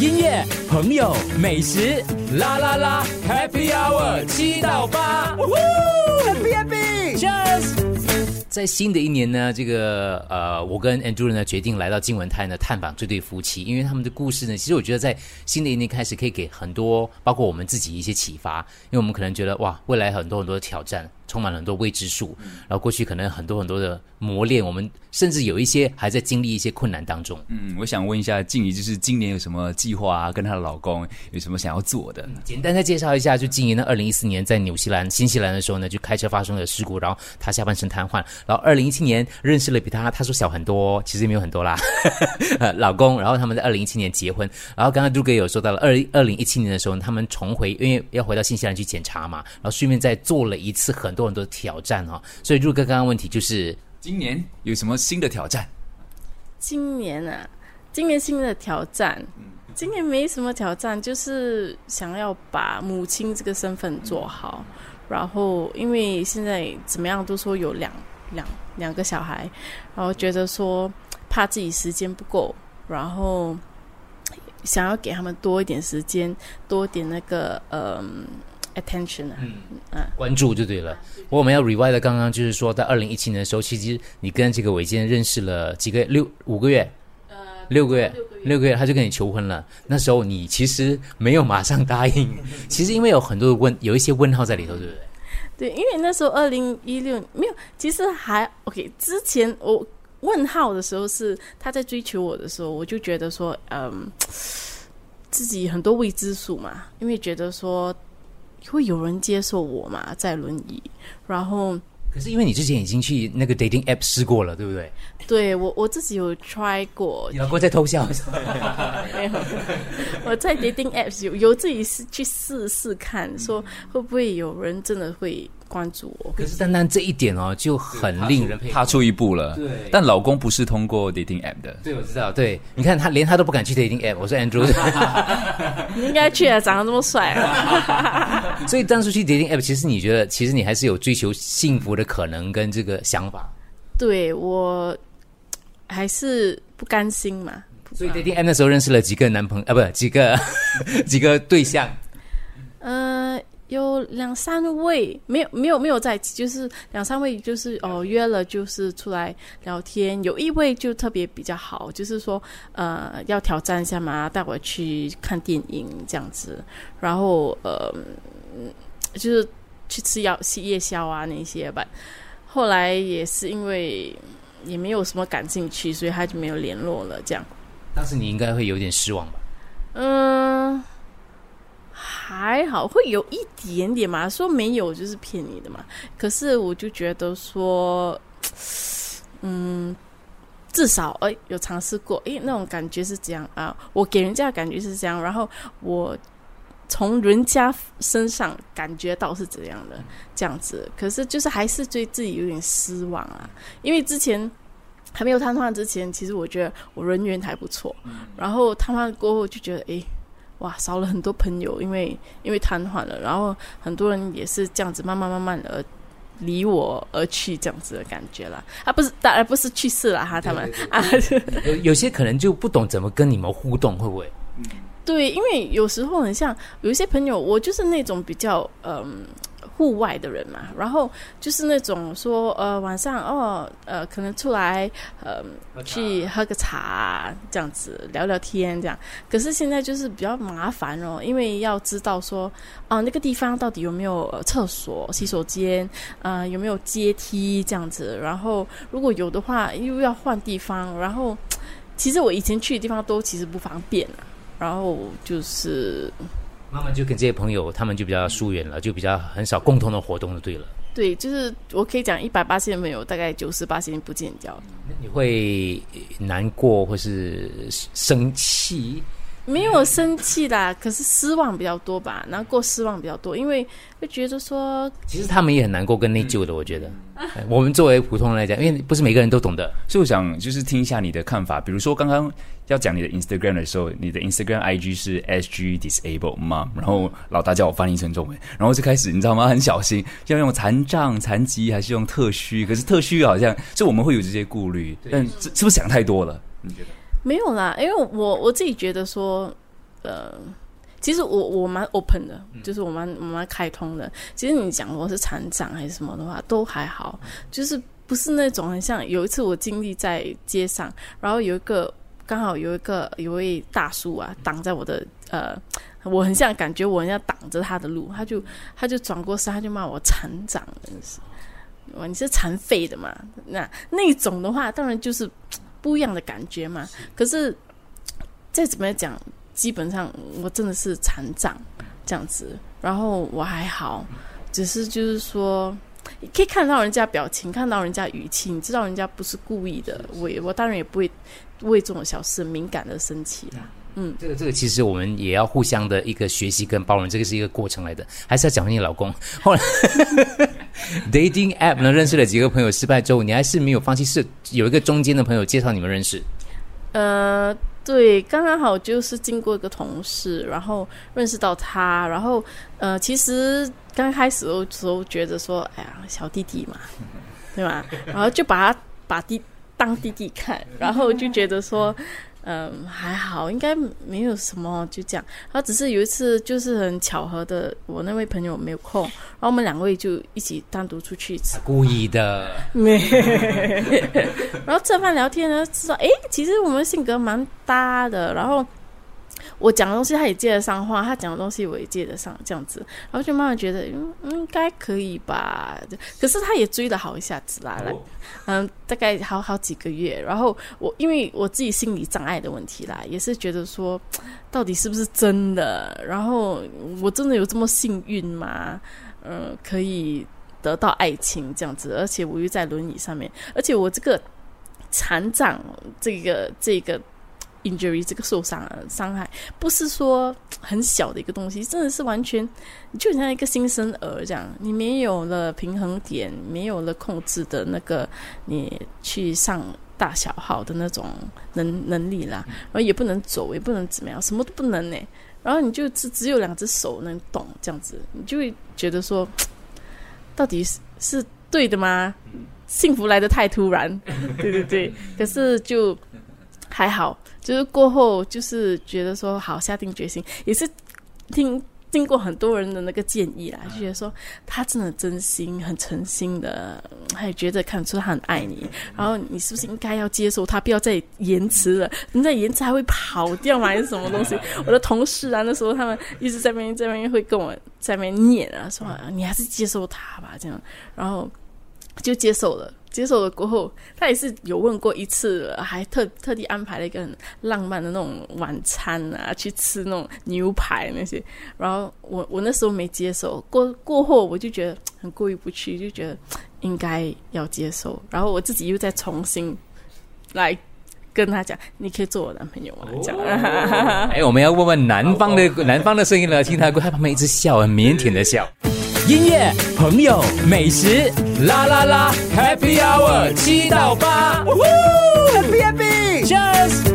音乐、朋友、美食，啦啦啦，Happy Hour 七到八，Happy Happy，Cheers。在新的一年呢，这个呃，我跟 Andrew 呢决定来到金文泰呢探访这对夫妻，因为他们的故事呢，其实我觉得在新的一年开始可以给很多，包括我们自己一些启发，因为我们可能觉得哇，未来很多很多的挑战。充满了很多未知数，然后过去可能很多很多的磨练，我们甚至有一些还在经历一些困难当中。嗯，我想问一下静怡，就是今年有什么计划啊？跟她的老公有什么想要做的？简单再介绍一下，就静怡呢，二零一四年在纽西兰、新西兰的时候呢，就开车发生了事故，然后她下半身瘫痪。然后二零一七年认识了比她她说小很多，其实也没有很多啦，老公。然后他们在二零一七年结婚。然后刚刚杜哥有说到了，二二零一七年的时候，他们重回，因为要回到新西兰去检查嘛，然后顺便再做了一次很多很多挑战哈，所以入哥刚刚问题就是今年有什么新的挑战？今年啊，今年新的挑战，今年没什么挑战，就是想要把母亲这个身份做好。然后因为现在怎么样都说有两两两个小孩，然后觉得说怕自己时间不够，然后想要给他们多一点时间，多点那个嗯。Attention 啊，嗯嗯，关注就对了。我们要 revise 的，刚刚就是说，在二零一七年的时候，其实你跟这个伟健认识了几个，六五个月，呃，六个月，六个月，他就跟你求婚了。那时候你其实没有马上答应，其实因为有很多的问，有一些问号在里头，对不对？对，因为那时候二零一六没有，其实还 OK。之前我问号的时候是他在追求我的时候，我就觉得说，嗯，自己很多未知数嘛，因为觉得说。会有人接受我嘛？在轮椅，然后可是因为你之前已经去那个 dating app 试过了，对不对？对我我自己有 try 过。你老公在偷笑？没有，我在 dating app 有有自己试去试试看，说会不会有人真的会。关注我，可是单单这一点哦，就很令人踏出一步了。对，但老公不是通过 dating app 的。对，我知道。对，你看他连他都不敢去 dating app。我说 Andrew，你应该去啊，长得这么帅。所以当初去 dating app，其实你觉得，其实你还是有追求幸福的可能跟这个想法。对我还是不甘心嘛。所以 dating app 那时候认识了几个男朋友啊，不，几个 几个对象。嗯。有两三位没有没有没有在一起，就是两三位就是哦约了就是出来聊天，有一位就特别比较好，就是说呃要挑战一下嘛，带我去看电影这样子，然后呃就是去吃夜夜宵啊那些吧。后来也是因为也没有什么感兴趣，所以他就没有联络了。这样，当时你应该会有点失望吧？嗯。还好会有一点点嘛，说没有就是骗你的嘛。可是我就觉得说，嗯，至少哎有尝试过，哎那种感觉是这样啊。我给人家的感觉是这样，然后我从人家身上感觉到是怎样的这样子。可是就是还是对自己有点失望啊，因为之前还没有瘫痪之前，其实我觉得我人缘还不错。然后瘫痪过后就觉得哎。哇，少了很多朋友，因为因为瘫痪了，然后很多人也是这样子慢慢慢慢而离我而去，这样子的感觉了。啊，不是，当然不是去世了哈，他们啊，有有些可能就不懂怎么跟你们互动，会不会？对，因为有时候很像有一些朋友，我就是那种比较嗯。户外的人嘛，然后就是那种说，呃，晚上哦，呃，可能出来，呃，去喝个茶这样子聊聊天这样。可是现在就是比较麻烦哦，因为要知道说，啊，那个地方到底有没有厕所、洗手间，啊，有没有阶梯这样子。然后如果有的话，又要换地方。然后其实我以前去的地方都其实不方便然后就是。慢慢就跟这些朋友，他们就比较疏远了，就比较很少共同的活动，就对了。对，就是我可以讲一百八千朋友，大概九十八千不见掉。你会难过或是生气？没有生气啦，可是失望比较多吧，难过失望比较多，因为 会觉得说，其实他们也很难过跟内疚的。我觉得，我们作为普通人来讲，因为不是每个人都懂得，所以我想就是听一下你的看法。比如说刚刚要讲你的 Instagram 的时候，你的 Instagram IG 是 SG Disable 吗？然后老大叫我翻译成中文，然后就开始你知道吗？很小心要用残障、残疾还是用特需？可是特需好像就我们会有这些顾虑，但是是不是想太多了？你觉得？没有啦，因为我我自己觉得说，呃，其实我我蛮 open 的，就是我蛮我蛮开通的。其实你讲我是残障还是什么的话，都还好，就是不是那种很像。有一次我经历在街上，然后有一个刚好有一个有位大叔啊挡在我的呃，我很像感觉我很像挡着他的路，他就他就转过身，他就骂我残障，真是。哇，你是残废的嘛？那那种的话，当然就是不一样的感觉嘛。可是再怎么讲，基本上我真的是残障这样子，然后我还好，只是就是说，你可以看到人家表情，看到人家语气，你知道人家不是故意的。我我当然也不会为这种小事敏感的生气啦。嗯，这个这个其实我们也要互相的一个学习跟包容，这个是一个过程来的。还是要讲回你老公。后来 dating app 呢，认识了几个朋友，失败之后，你还是没有放弃，是有一个中间的朋友介绍你们认识。呃，对，刚刚好就是经过一个同事，然后认识到他，然后呃，其实刚开始的时候觉得说，哎呀，小弟弟嘛，对吧？然后就把他把弟当弟弟看，然后就觉得说。嗯，还好，应该没有什么，就这样。他只是有一次，就是很巧合的，我那位朋友没有空，然后我们两位就一起单独出去吃。故意的。没 然后吃饭聊天呢，说，哎，其实我们性格蛮搭的，然后。我讲的东西他也接得上话，他讲的东西我也接得上，这样子，然后就慢慢觉得嗯应该可以吧。可是他也追了好一下子啦，来，嗯，大概好好几个月。然后我因为我自己心理障碍的问题啦，也是觉得说，到底是不是真的？然后我真的有这么幸运吗？嗯，可以得到爱情这样子，而且我又在轮椅上面，而且我这个残障，这个这个。Injury 这个受伤伤害不是说很小的一个东西，真的是完全就像一个新生儿这样，你没有了平衡点，没有了控制的那个你去上大小号的那种能能力啦，然后也不能走，也不能怎么样，什么都不能呢。然后你就只只有两只手能动，这样子，你就会觉得说，到底是是对的吗？幸福来的太突然，对对对，可是就还好。就是过后，就是觉得说好下定决心，也是听经过很多人的那个建议啦，就觉得说他真的真心很诚心的，还觉得看出他很爱你，然后你是不是应该要接受他，不要再延迟了？你再延迟还会跑掉吗？还是什么东西？我的同事啊，那时候他们一直在边在边会跟我在边念啊，说你还是接受他吧，这样，然后就接受了。接受了过后，他也是有问过一次，还特特地安排了一个很浪漫的那种晚餐啊，去吃那种牛排那些。然后我我那时候没接受，过过后我就觉得很过意不去，就觉得应该要接受。然后我自己又再重新来跟他讲，你可以做我男朋友吗？这样。哎，我们要问问男方的男方的声音了，听他他旁边一直笑，很腼腆的笑。音乐、朋友、美食，啦啦啦，Happy Hour 七到八，Happy Happy，Cheers。